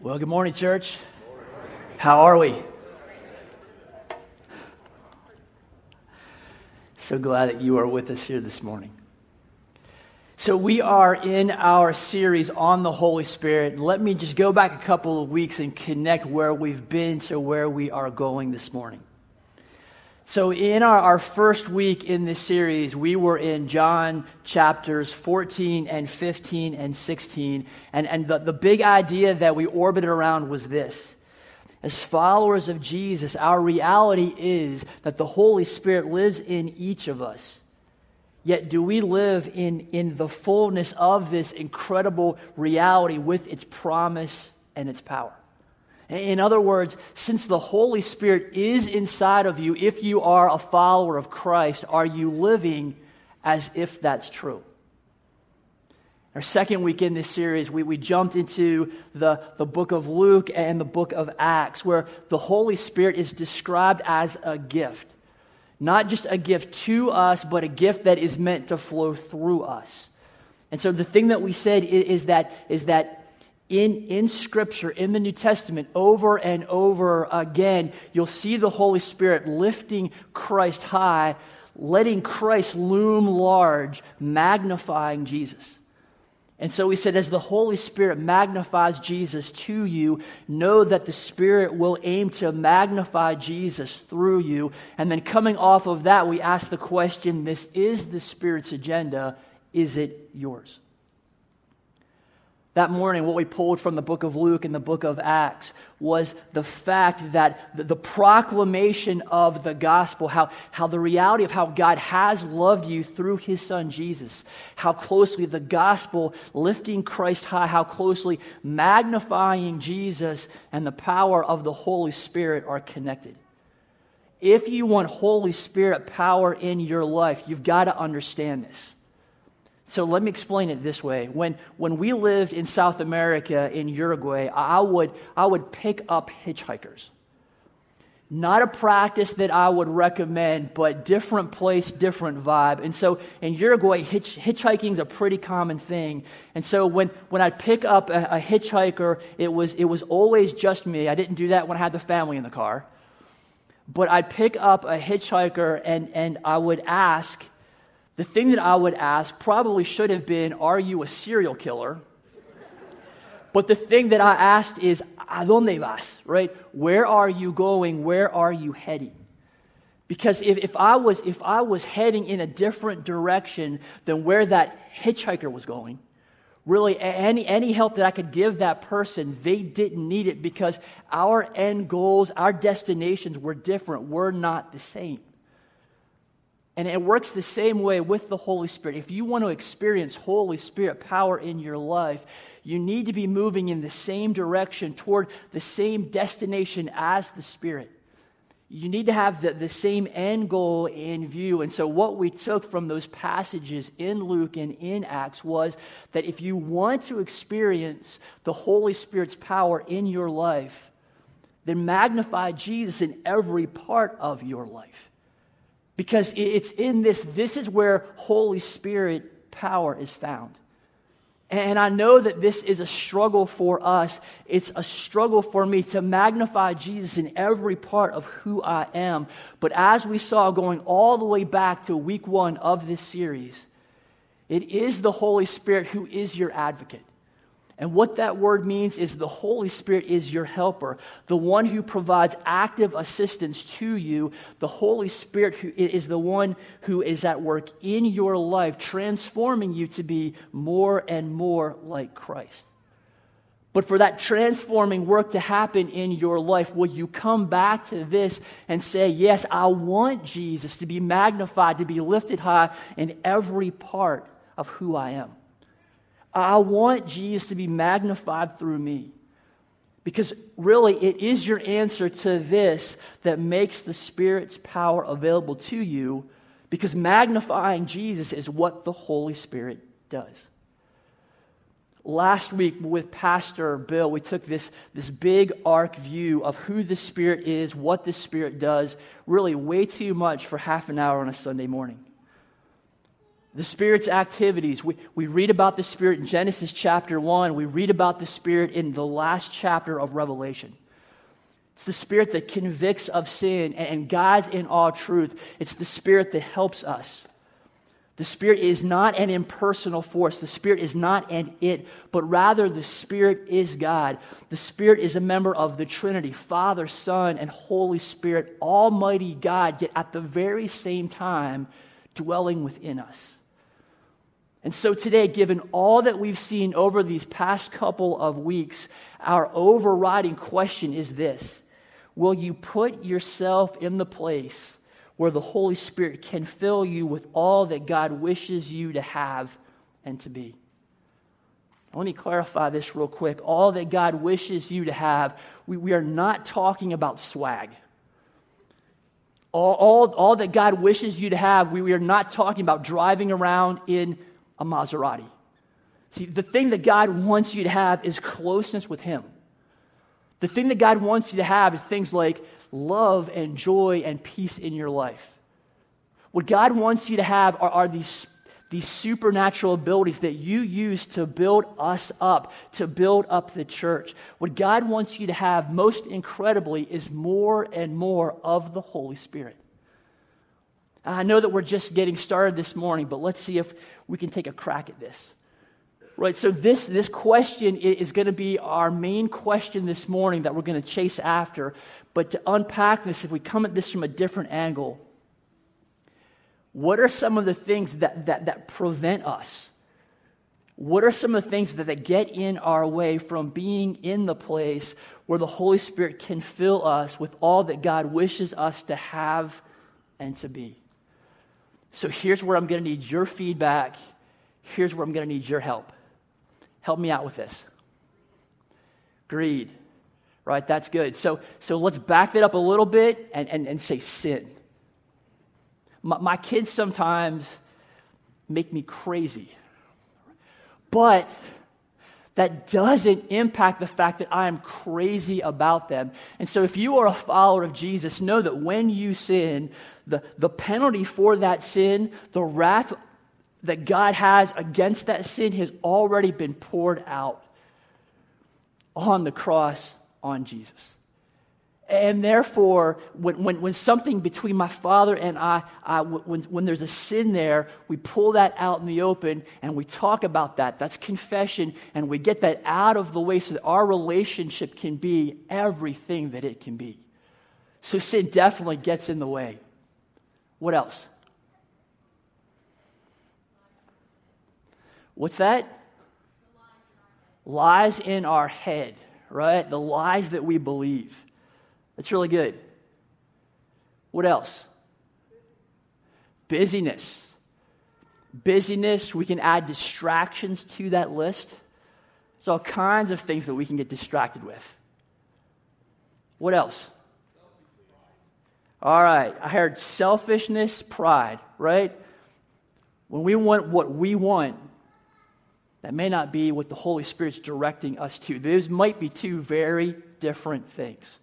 Well, good morning, church. How are we? So glad that you are with us here this morning. So, we are in our series on the Holy Spirit. Let me just go back a couple of weeks and connect where we've been to where we are going this morning. So, in our, our first week in this series, we were in John chapters 14 and 15 and 16. And, and the, the big idea that we orbited around was this As followers of Jesus, our reality is that the Holy Spirit lives in each of us. Yet, do we live in, in the fullness of this incredible reality with its promise and its power? In other words, since the Holy Spirit is inside of you, if you are a follower of Christ, are you living as if that's true? Our second week in this series, we, we jumped into the, the book of Luke and the book of Acts, where the Holy Spirit is described as a gift. Not just a gift to us, but a gift that is meant to flow through us. And so the thing that we said is, is that, is that in, in Scripture, in the New Testament, over and over again, you'll see the Holy Spirit lifting Christ high, letting Christ loom large, magnifying Jesus. And so we said, as the Holy Spirit magnifies Jesus to you, know that the Spirit will aim to magnify Jesus through you. And then coming off of that, we ask the question this is the Spirit's agenda. Is it yours? That morning, what we pulled from the book of Luke and the book of Acts was the fact that the proclamation of the gospel, how, how the reality of how God has loved you through his son Jesus, how closely the gospel lifting Christ high, how closely magnifying Jesus and the power of the Holy Spirit are connected. If you want Holy Spirit power in your life, you've got to understand this. So let me explain it this way. When, when we lived in South America, in Uruguay, I would, I would pick up hitchhikers. Not a practice that I would recommend, but different place, different vibe. And so in Uruguay, hitch, hitchhiking is a pretty common thing. And so when, when I'd pick up a, a hitchhiker, it was, it was always just me. I didn't do that when I had the family in the car. But I'd pick up a hitchhiker and, and I would ask, the thing that I would ask probably should have been, Are you a serial killer? But the thing that I asked is, ¿A dónde vas? Right? Where are you going? Where are you heading? Because if, if, I was, if I was heading in a different direction than where that hitchhiker was going, really any, any help that I could give that person, they didn't need it because our end goals, our destinations were different. We're not the same. And it works the same way with the Holy Spirit. If you want to experience Holy Spirit power in your life, you need to be moving in the same direction toward the same destination as the Spirit. You need to have the, the same end goal in view. And so, what we took from those passages in Luke and in Acts was that if you want to experience the Holy Spirit's power in your life, then magnify Jesus in every part of your life. Because it's in this, this is where Holy Spirit power is found. And I know that this is a struggle for us. It's a struggle for me to magnify Jesus in every part of who I am. But as we saw going all the way back to week one of this series, it is the Holy Spirit who is your advocate. And what that word means is the Holy Spirit is your helper, the one who provides active assistance to you. The Holy Spirit who is the one who is at work in your life, transforming you to be more and more like Christ. But for that transforming work to happen in your life, will you come back to this and say, Yes, I want Jesus to be magnified, to be lifted high in every part of who I am? I want Jesus to be magnified through me. Because really, it is your answer to this that makes the Spirit's power available to you, because magnifying Jesus is what the Holy Spirit does. Last week with Pastor Bill, we took this, this big arc view of who the Spirit is, what the Spirit does, really way too much for half an hour on a Sunday morning. The Spirit's activities. We, we read about the Spirit in Genesis chapter 1. We read about the Spirit in the last chapter of Revelation. It's the Spirit that convicts of sin and guides in all truth. It's the Spirit that helps us. The Spirit is not an impersonal force. The Spirit is not an it, but rather the Spirit is God. The Spirit is a member of the Trinity Father, Son, and Holy Spirit, Almighty God, yet at the very same time dwelling within us. And so today, given all that we've seen over these past couple of weeks, our overriding question is this Will you put yourself in the place where the Holy Spirit can fill you with all that God wishes you to have and to be? Let me clarify this real quick. All that God wishes you to have, we, we are not talking about swag. All, all, all that God wishes you to have, we, we are not talking about driving around in a Maserati. See, the thing that God wants you to have is closeness with Him. The thing that God wants you to have is things like love and joy and peace in your life. What God wants you to have are, are these, these supernatural abilities that you use to build us up, to build up the church. What God wants you to have most incredibly is more and more of the Holy Spirit. I know that we're just getting started this morning, but let's see if we can take a crack at this. Right, so this, this question is going to be our main question this morning that we're going to chase after. But to unpack this, if we come at this from a different angle, what are some of the things that, that, that prevent us? What are some of the things that, that get in our way from being in the place where the Holy Spirit can fill us with all that God wishes us to have and to be? So here's where I'm going to need your feedback. Here's where I'm going to need your help. Help me out with this. Greed. Right? That's good. So, so let's back that up a little bit and, and, and say sin. My, my kids sometimes make me crazy. But that doesn't impact the fact that I am crazy about them. And so, if you are a follower of Jesus, know that when you sin, the, the penalty for that sin, the wrath that God has against that sin, has already been poured out on the cross on Jesus. And therefore, when, when, when something between my father and I, I when, when there's a sin there, we pull that out in the open and we talk about that. That's confession, and we get that out of the way so that our relationship can be everything that it can be. So sin definitely gets in the way. What else? What's that? Lies in our head, right? The lies that we believe. That's really good. What else? Busyness. Busyness, we can add distractions to that list. There's all kinds of things that we can get distracted with. What else? All right, I heard selfishness, pride, right? When we want what we want, that may not be what the Holy Spirit's directing us to. Those might be two very different things.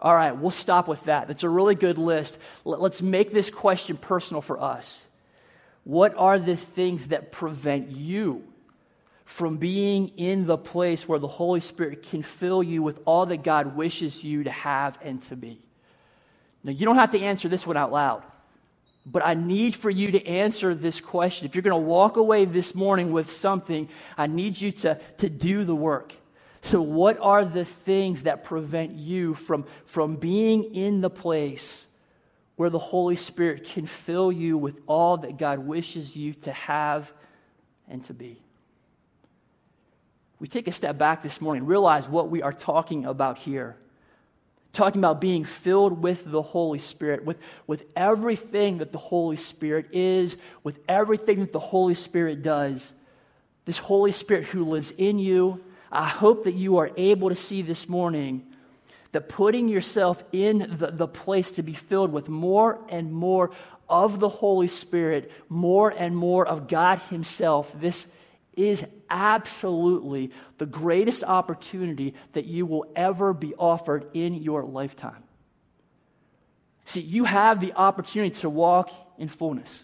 All right, we'll stop with that. That's a really good list. Let's make this question personal for us. What are the things that prevent you from being in the place where the Holy Spirit can fill you with all that God wishes you to have and to be? Now, you don't have to answer this one out loud, but I need for you to answer this question. If you're going to walk away this morning with something, I need you to, to do the work. So, what are the things that prevent you from, from being in the place where the Holy Spirit can fill you with all that God wishes you to have and to be? We take a step back this morning, realize what we are talking about here. Talking about being filled with the Holy Spirit, with, with everything that the Holy Spirit is, with everything that the Holy Spirit does. This Holy Spirit who lives in you I hope that you are able to see this morning that putting yourself in the, the place to be filled with more and more of the Holy Spirit, more and more of God Himself, this is absolutely the greatest opportunity that you will ever be offered in your lifetime. See, you have the opportunity to walk in fullness.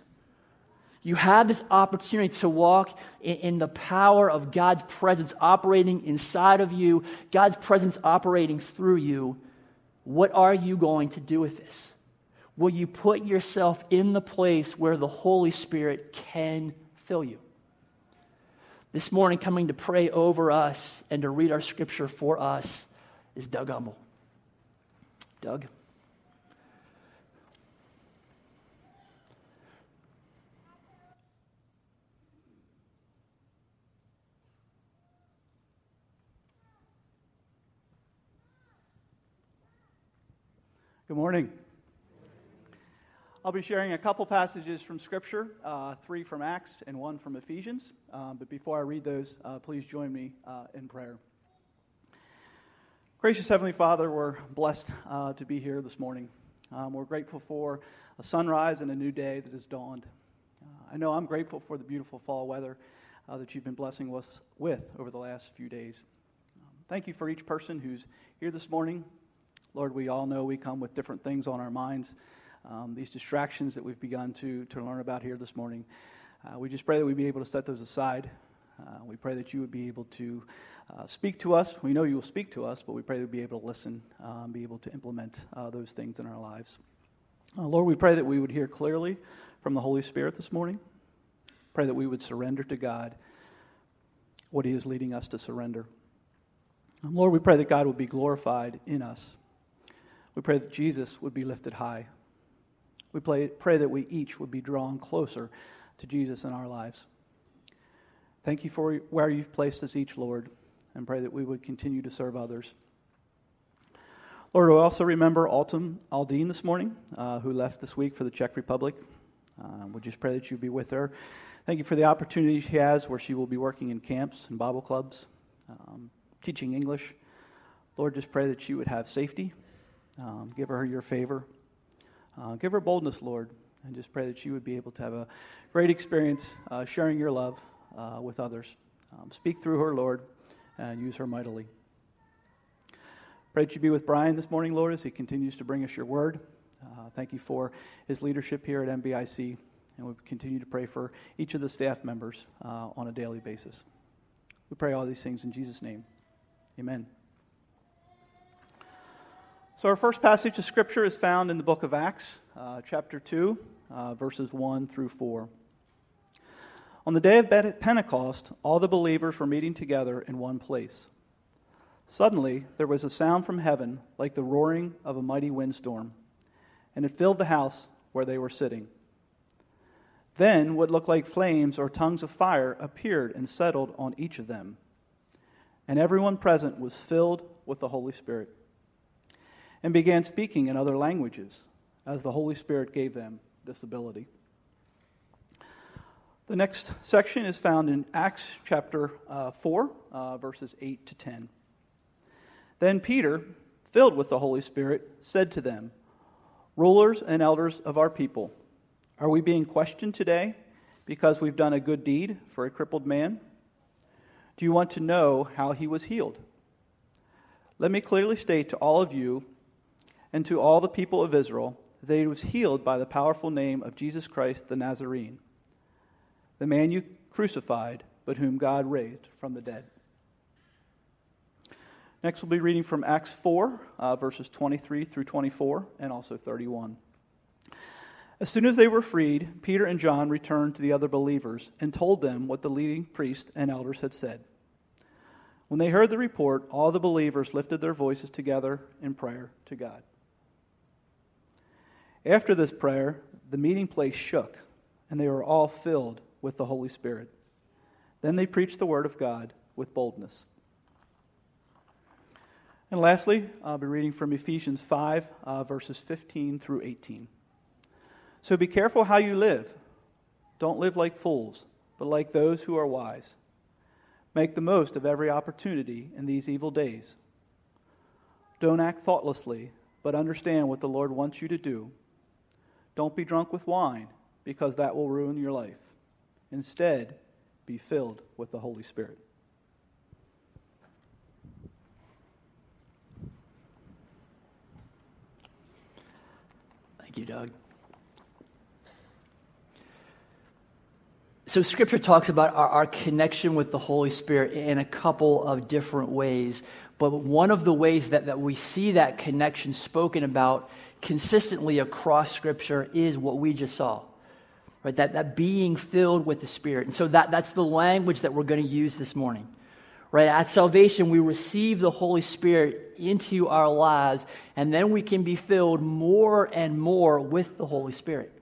You have this opportunity to walk in, in, the power of God's presence operating inside of you, God's presence operating through you. What are you going to do with this? Will you put yourself in the place where the Holy Spirit can fill you? This morning, coming to pray over us and to read our scripture for us is Doug Humble. Doug. Good morning. I'll be sharing a couple passages from Scripture, uh, three from Acts and one from Ephesians. Uh, but before I read those, uh, please join me uh, in prayer. Gracious Heavenly Father, we're blessed uh, to be here this morning. Um, we're grateful for a sunrise and a new day that has dawned. Uh, I know I'm grateful for the beautiful fall weather that you've been blessing us with over the last few days. Um, thank you for each person who's here this morning Lord, we all know we come with different things on our minds. Um, these distractions that we've begun to, to learn about here this morning. Uh, we just pray that we'd be able to set those aside. Uh, we pray that you would be able to uh, speak to us. We know you will speak to us, but we pray that we'd be able to listen, um, be able to implement uh, those things in our lives. Uh, Lord, we pray that we would hear clearly from the Holy Spirit this morning. Pray that we would surrender to God what He is leading us to surrender. Um, Lord, we pray that God would be glorified in us. We pray that Jesus would be lifted high. We pray, pray that we each would be drawn closer to Jesus in our lives. Thank you for where you've placed us each, Lord, and pray that we would continue to serve others. Lord, we also remember Altum Aldine this morning, uh, who left this week for the Czech Republic. Uh, we just pray that you be with her. Thank you for the opportunity she has where she will be working in camps and Bible clubs, um, teaching English. Lord, just pray that she would have safety um, give her your favor. Uh, give her boldness, Lord, and just pray that she would be able to have a great experience uh, sharing your love uh, with others. Um, speak through her, Lord, and use her mightily. Pray that you be with Brian this morning, Lord, as he continues to bring us your word. Uh, thank you for his leadership here at MBIC, and we continue to pray for each of the staff members uh, on a daily basis. We pray all these things in Jesus' name. Amen. So, our first passage of Scripture is found in the book of Acts, uh, chapter 2, uh, verses 1 through 4. On the day of Pentecost, all the believers were meeting together in one place. Suddenly, there was a sound from heaven like the roaring of a mighty windstorm, and it filled the house where they were sitting. Then, what looked like flames or tongues of fire appeared and settled on each of them. And everyone present was filled with the Holy Spirit and began speaking in other languages as the Holy Spirit gave them this ability. The next section is found in Acts chapter uh, 4, uh, verses 8 to 10. Then Peter, filled with the Holy Spirit, said to them, Rulers and elders of our people, are we being questioned today because we've done a good deed for a crippled man? Do you want to know how he was healed? Let me clearly state to all of you and to all the people of Israel that he was healed by the powerful name of Jesus Christ the Nazarene, the man you crucified, but whom God raised from the dead. Next, we'll be reading from Acts 4, uh, verses 23 through 24, and also 31. As soon as they were freed, Peter and John returned to the other believers and told them what the leading priests and elders had said. When they heard the report, all the believers lifted their voices together in prayer to God. After this prayer, the meeting place shook, and they were all filled with the Holy Spirit. Then they preached the word of God with boldness. And lastly, I'll be reading from Ephesians 5, uh, verses 15 through 18. So be careful how you live. Don't live like fools, but like those who are wise. Make the most of every opportunity in these evil days. Don't act thoughtlessly, but understand what the Lord wants you to do don't be drunk with wine, because that will ruin your life. Instead, be filled with the Holy Spirit. Thank you, Doug. So, Scripture talks about our, our, connection with the Holy Spirit in a couple of different ways. But one of the ways that, that we see that connection spoken about consistently across Scripture is what we just saw. Right? That, that being filled with the Spirit. And so that, that's the language that we're going to use this morning. Right? At salvation, we receive the Holy Spirit into our lives, and then we can be filled more and more with the Holy Spirit.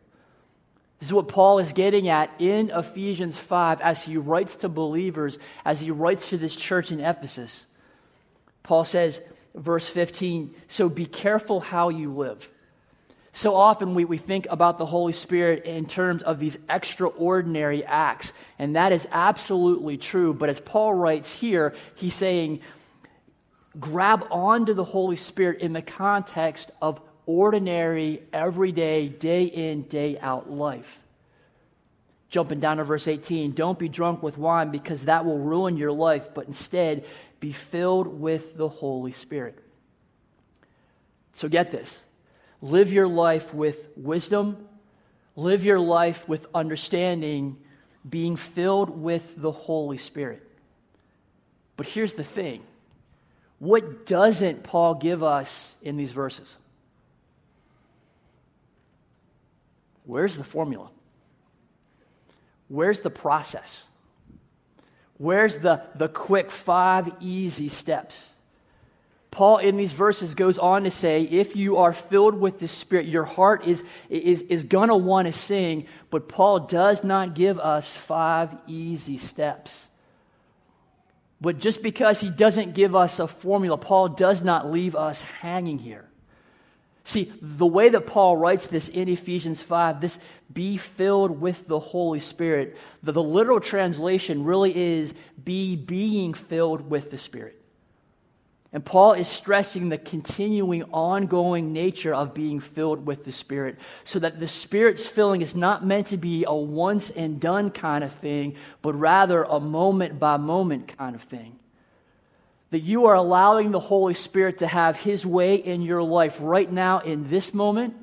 This is what Paul is getting at in Ephesians 5 as he writes to believers, as he writes to this church in Ephesus. Paul says, verse 15, so be careful how you live. So often we, we think about the Holy Spirit in terms of these extraordinary acts, and that is absolutely true. But as Paul writes here, he's saying, grab onto the Holy Spirit in the context of ordinary, everyday, day in, day out life. Jumping down to verse 18, don't be drunk with wine because that will ruin your life, but instead be filled with the Holy Spirit. So get this live your life with wisdom, live your life with understanding, being filled with the Holy Spirit. But here's the thing what doesn't Paul give us in these verses? Where's the formula? Where's the process? Where's the, the quick five easy steps? Paul, in these verses, goes on to say if you are filled with the Spirit, your heart is, is, is going to want to sing, but Paul does not give us five easy steps. But just because he doesn't give us a formula, Paul does not leave us hanging here. See, the way that Paul writes this in Ephesians 5, this be filled with the Holy Spirit, the, the literal translation really is be being filled with the Spirit. And Paul is stressing the continuing, ongoing nature of being filled with the Spirit, so that the Spirit's filling is not meant to be a once and done kind of thing, but rather a moment by moment kind of thing that you are allowing the Holy Spirit to have His way in your life right now, in this moment,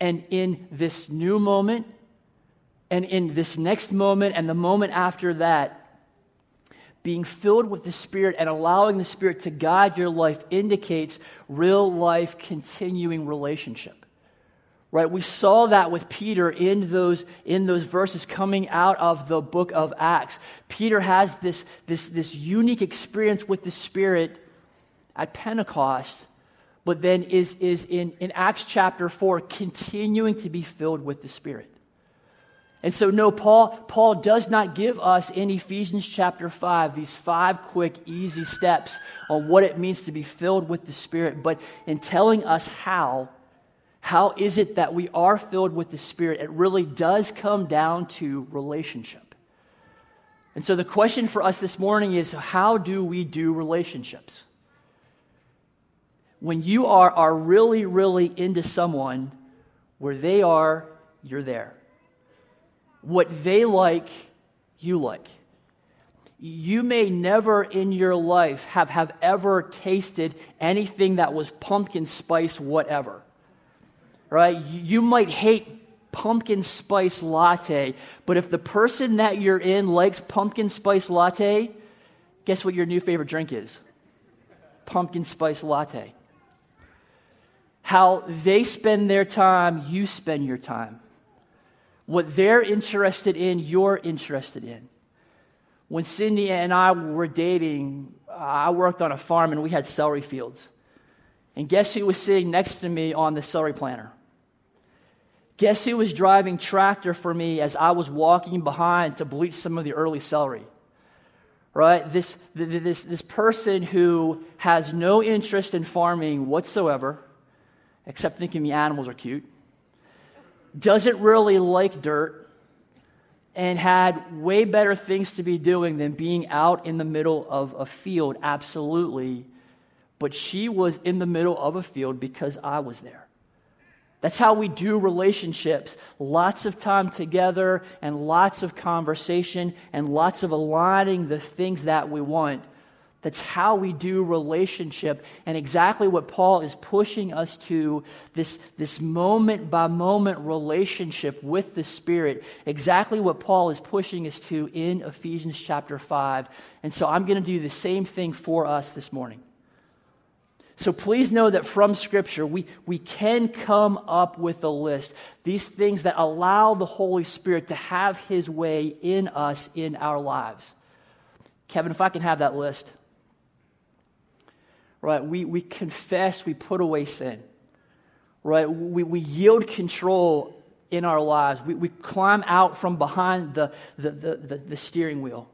and in this new moment, and in this next moment, and the moment after that. Being filled with the Spirit and allowing the Spirit to guide your life indicates real life continuing relationship right? We saw that with peter in those in those verses coming out of the book of acts. Peter has this this this unique experience with the spirit at pentecost but then is is in in acts chapter 4 continuing to be filled with the spirit. And so no paul paul does not give us in ephesians chapter 5 these five quick easy steps on what it means to be filled with the spirit but in telling us how how is it that we are filled with the Spirit? It really does come down to relationship. And so the question for us this morning is how do we do relationships? When you are, are really, really into someone, where they are, you're there. What they like, you like. You may never in your life have, have ever tasted anything that was pumpkin spice, whatever right? You might hate pumpkin spice latte, but if the person that you're in likes pumpkin spice latte, guess what your new favorite drink is? Pumpkin spice latte. How they spend their time, you spend your time. What they're interested in, you're interested in. When Cindy and I were dating, I worked on a farm and we had celery fields. And guess who was sitting next to me on the celery planter? Guess who was driving tractor for me as I was walking behind to bleach some of the early celery? Right? This, this, this person who has no interest in farming whatsoever, except thinking the animals are cute, doesn't really like dirt, and had way better things to be doing than being out in the middle of a field, absolutely. But she was in the middle of a field because I was there. That's how we do relationships. Lots of time together and lots of conversation and lots of aligning the things that we want. That's how we do relationship, and exactly what Paul is pushing us to this, this moment by moment relationship with the Spirit. Exactly what Paul is pushing us to in Ephesians chapter 5. And so I'm going to do the same thing for us this morning. So please know that from Scripture, we, we can come up with a list. These things that allow the Holy Spirit to have His way in us in our lives. Kevin, if I can have that list right? We, we confess, we put away sin, right? We, we yield control in our lives. We, we climb out from behind the, the, the, the, the steering wheel.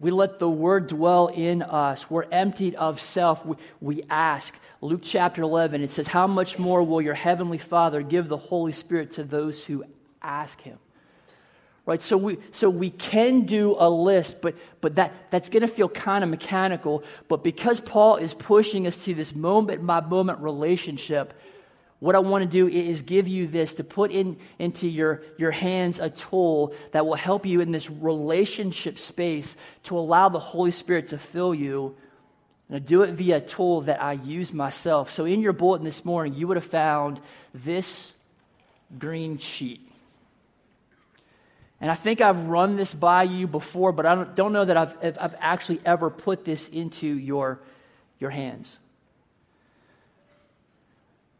We let the word dwell in us. We're emptied of self. We, we ask. Luke chapter 11, it says, How much more will your heavenly Father give the Holy Spirit to those who ask him? right so we so we can do a list but but that that's going to feel kind of mechanical but because paul is pushing us to this moment by moment relationship what i want to do is give you this to put in into your your hands a tool that will help you in this relationship space to allow the holy spirit to fill you. And do it via a tool that i use myself. So in your bulletin this morning you would have found this green sheet. And I think I've run this by you before, but I don't, don't know that I've, I've actually ever put this into your, your hands.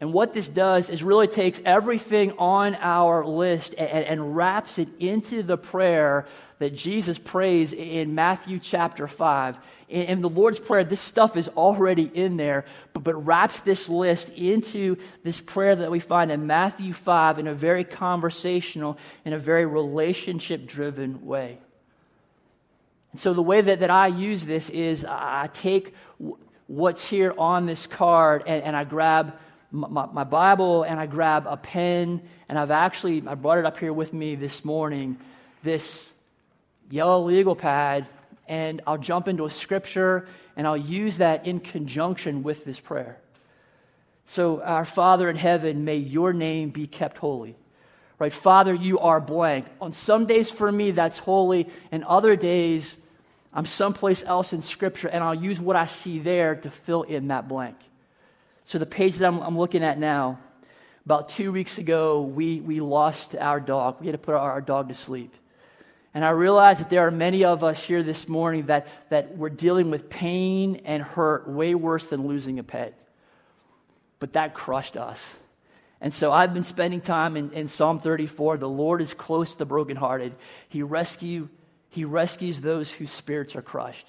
And what this does is really takes everything on our list and, and, wraps it into the prayer that Jesus prays in Matthew chapter 5. In, in, the Lord's Prayer, this stuff is already in there, but, but wraps this list into this prayer that we find in Matthew 5 in a very conversational, in a very relationship driven way. And so the way that, that I use this is I take what's here on this card and, and I grab my, my, Bible and I grab a pen, and I've actually, I brought it up here with me this morning, this yellow legal pad, and I'll jump into a scripture and I'll use that in conjunction with this prayer. So, our Father in heaven, may your name be kept holy. Right? Father, you are blank. On some days for me, that's holy, and other days, I'm someplace else in Scripture, and I'll use what I see there to fill in that blank. So, the page that I'm, I'm, looking at now, about two weeks ago, we, we lost our dog. We had to put our, our dog to sleep. And I realize that there are many of us here this morning that, that we're dealing with pain and hurt way worse than losing a pet. But that crushed us. And so I've been spending time in, in Psalm 34. The Lord is close to the brokenhearted. He, rescue, he rescues those whose spirits are crushed.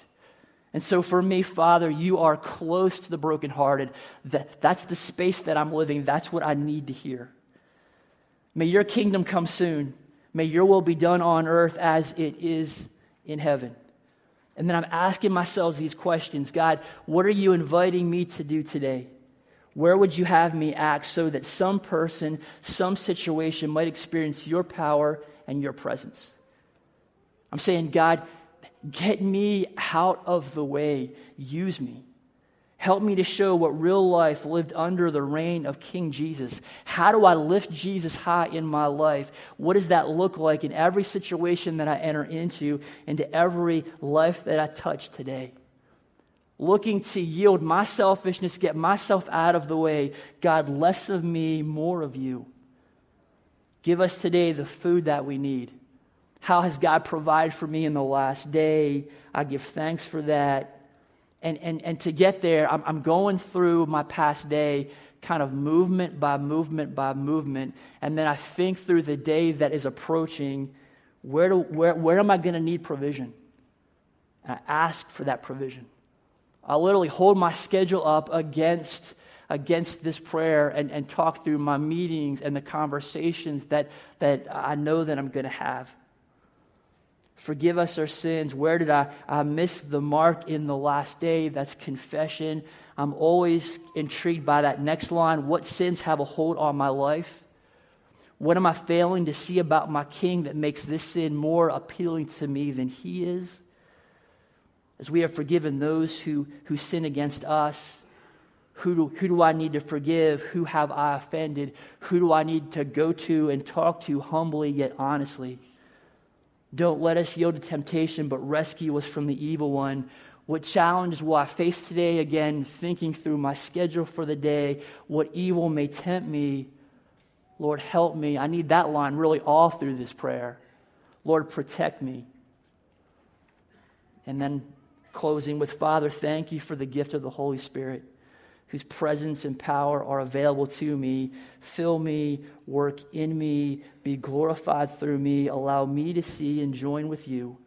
And so for me, Father, you are close to the brokenhearted. That, that's the space that I'm living. That's what I need to hear. May your kingdom come soon. May your will be done on earth as it is in heaven. And then I'm asking myself these questions God, what are you inviting me to do today? Where would you have me act so that some person, some situation might experience your power and your presence? I'm saying, God, Get me out of the way. Use me. Help me to show what real life lived under the reign of King Jesus. How do I lift Jesus high in my life? What does that look like in every situation that I enter into, into every life that I touch today? Looking to yield my selfishness, get myself out of the way. God, less of me, more of you. Give us today the food that we need. How has God provided for me in the last day? I give thanks for that. And, and, and to get there, I'm, I'm going through my past day kind of movement by movement by movement. And then I think through the day that is approaching where, do, where, where am I going to need provision? And I ask for that provision. I literally hold my schedule up against, against this prayer and, and talk through my meetings and the conversations that, that I know that I'm going to have. Forgive us our sins. Where did I, I miss the mark in the last day? That's confession. I'm always intrigued by that next line. What sins have a hold on my life? What am I failing to see about my king that makes this sin more appealing to me than he is? As we have forgiven those who, who sin against us, who do, who do I need to forgive? Who have I offended? Who do I need to go to and talk to humbly yet honestly? Don't let us yield to temptation, but rescue us from the evil one. what challenges will I face today? Again, thinking through my schedule for the day, what evil may tempt me. Lord, help me. I need that line really all through this prayer. Lord, protect me. And then closing with Father, thank you for the gift of the Holy Spirit, whose presence and power are available to me. Fill me, work in me, be glorified through me. Allow me to see and join with you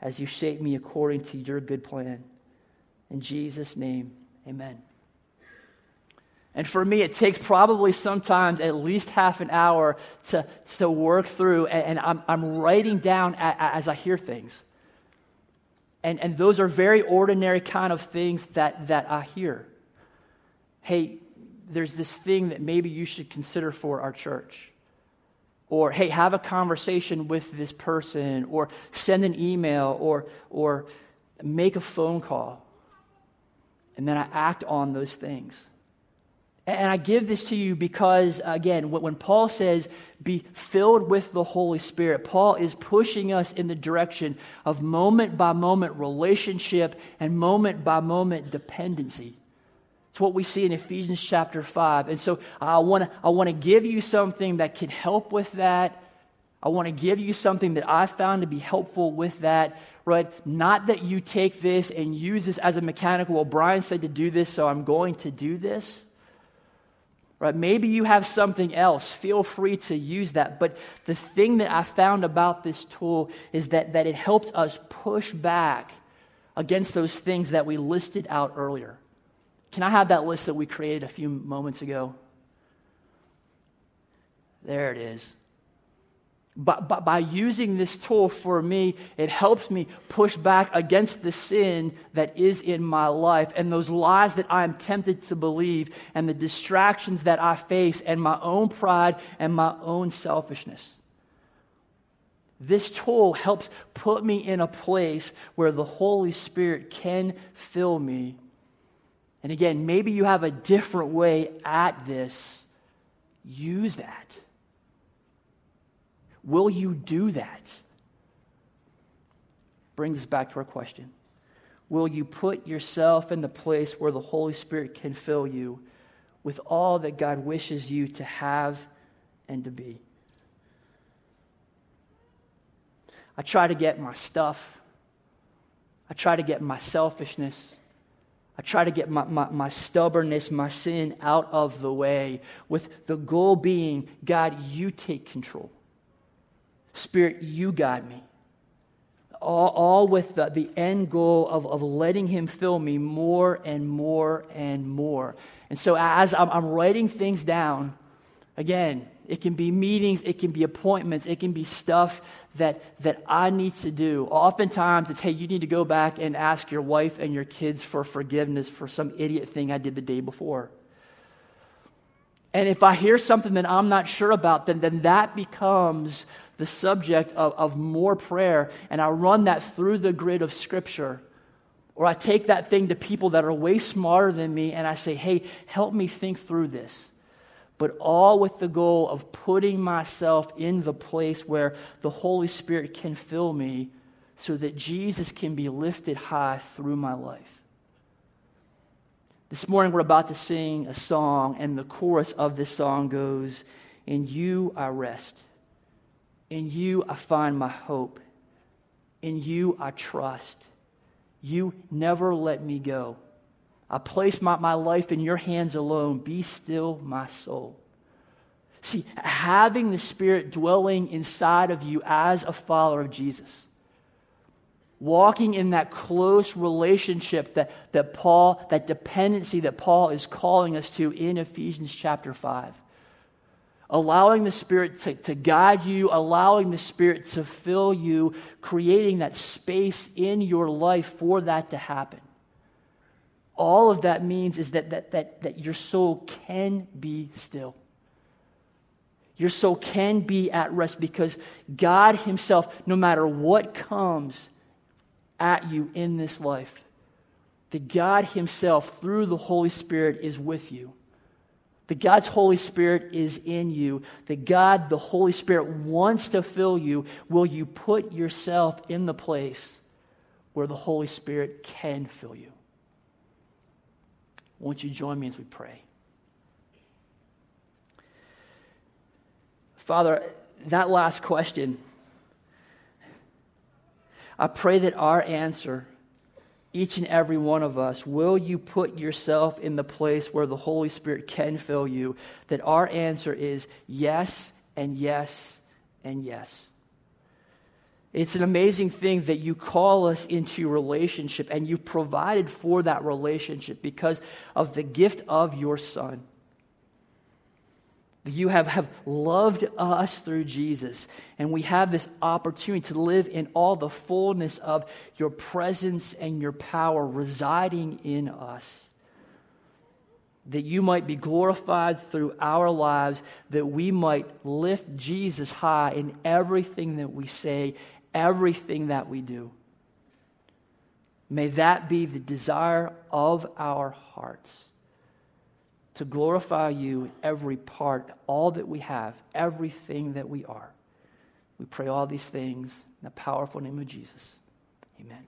as you shape me according to your good plan. In Jesus' name, amen. And for me, it takes probably sometimes at least half an hour to, to work through, and, and I'm, I'm writing down as I hear things. And, and those are very ordinary kind of things that, that I hear. Hey, there's this thing that maybe you should consider for our church. Or, hey, have a conversation with this person, or send an email, or, or make a phone call. And then I act on those things. And I give this to you because, again, when Paul says be filled with the Holy Spirit, Paul is pushing us in the direction of moment by moment relationship and moment by moment dependency. It's what we see in Ephesians chapter 5. And so I want to I want to give you something that can help with that. I want to give you something that I found to be helpful with that, right? Not that you take this and use this as a mechanical, well, Brian said to do this, so I'm going to do this. Right? Maybe you have something else. Feel free to use that. But the thing that I found about this tool is that, that it helps us push back against those things that we listed out earlier. Can I have that list that we created a few moments ago? There it is. But, but by using this tool for me, it helps me push back against the sin that is in my life and those lies that I am tempted to believe and the distractions that I face and my own pride and my own selfishness. This tool helps put me in a place where the Holy Spirit can fill me. And again, maybe you have a different way at this. Use that. Will you do that? Brings us back to our question. Will you put yourself in the place where the Holy Spirit can fill you with all that God wishes you to have and to be? I try to get my stuff. I try to get my selfishness. I try to get my, my, my, stubbornness, my sin out of the way, with the goal being God, you take control. Spirit, you guide me. All, all with the, the end goal of, of letting Him fill me more and more and more. And so, as I'm, I'm writing things down, again, it can be meetings, it can be appointments, it can be stuff that, that I need to do. Oftentimes, it's hey, you need to go back and ask your wife and your kids for forgiveness for some idiot thing I did the day before. And if I hear something that I'm not sure about, then, then that becomes the subject of, of more prayer, and I run that through the grid of Scripture. Or I take that thing to people that are way smarter than me and I say, hey, help me think through this. But all with the goal of putting myself in the place where the Holy Spirit can fill me so that Jesus can be lifted high through my life. This morning we're about to sing a song, and the chorus of this song goes, In you I rest. In you I find my hope. In you I trust. You never let me go. I place my, my life in your hands alone. Be still, my soul. See, having the Spirit dwelling inside of you as a follower of Jesus, walking in that close relationship that, that Paul, that dependency that Paul is calling us to in Ephesians chapter 5 allowing the Spirit to, to guide you, allowing the Spirit to fill you, creating that space in your life for that to happen. All of that means is that, that, that, that your soul can be still. Your soul can be at rest because God Himself, no matter what comes at you in this life, the God Himself, through the Holy Spirit, is with you that God's Holy Spirit is in you, that God, the Holy Spirit, wants to fill you, will you put yourself in the place where the Holy Spirit can fill you. Won't you join me as we pray? Father, that last question, I pray that our answer, each and every one of us, will you put yourself in the place where the Holy Spirit can fill you? That our answer is yes and yes and yes. It's an amazing thing that you call us into relationship and you've provided for that relationship because of the gift of your Son. You have, have loved us through Jesus, and we have this opportunity to live in all the fullness of your presence and your power residing in us. That you might be glorified through our lives, that we might lift Jesus high in everything that we say, everything that we do. May that be the desire of our hearts to glorify you in every part, all that we have, everything that we are. We pray all these things in the powerful name of Jesus. Amen.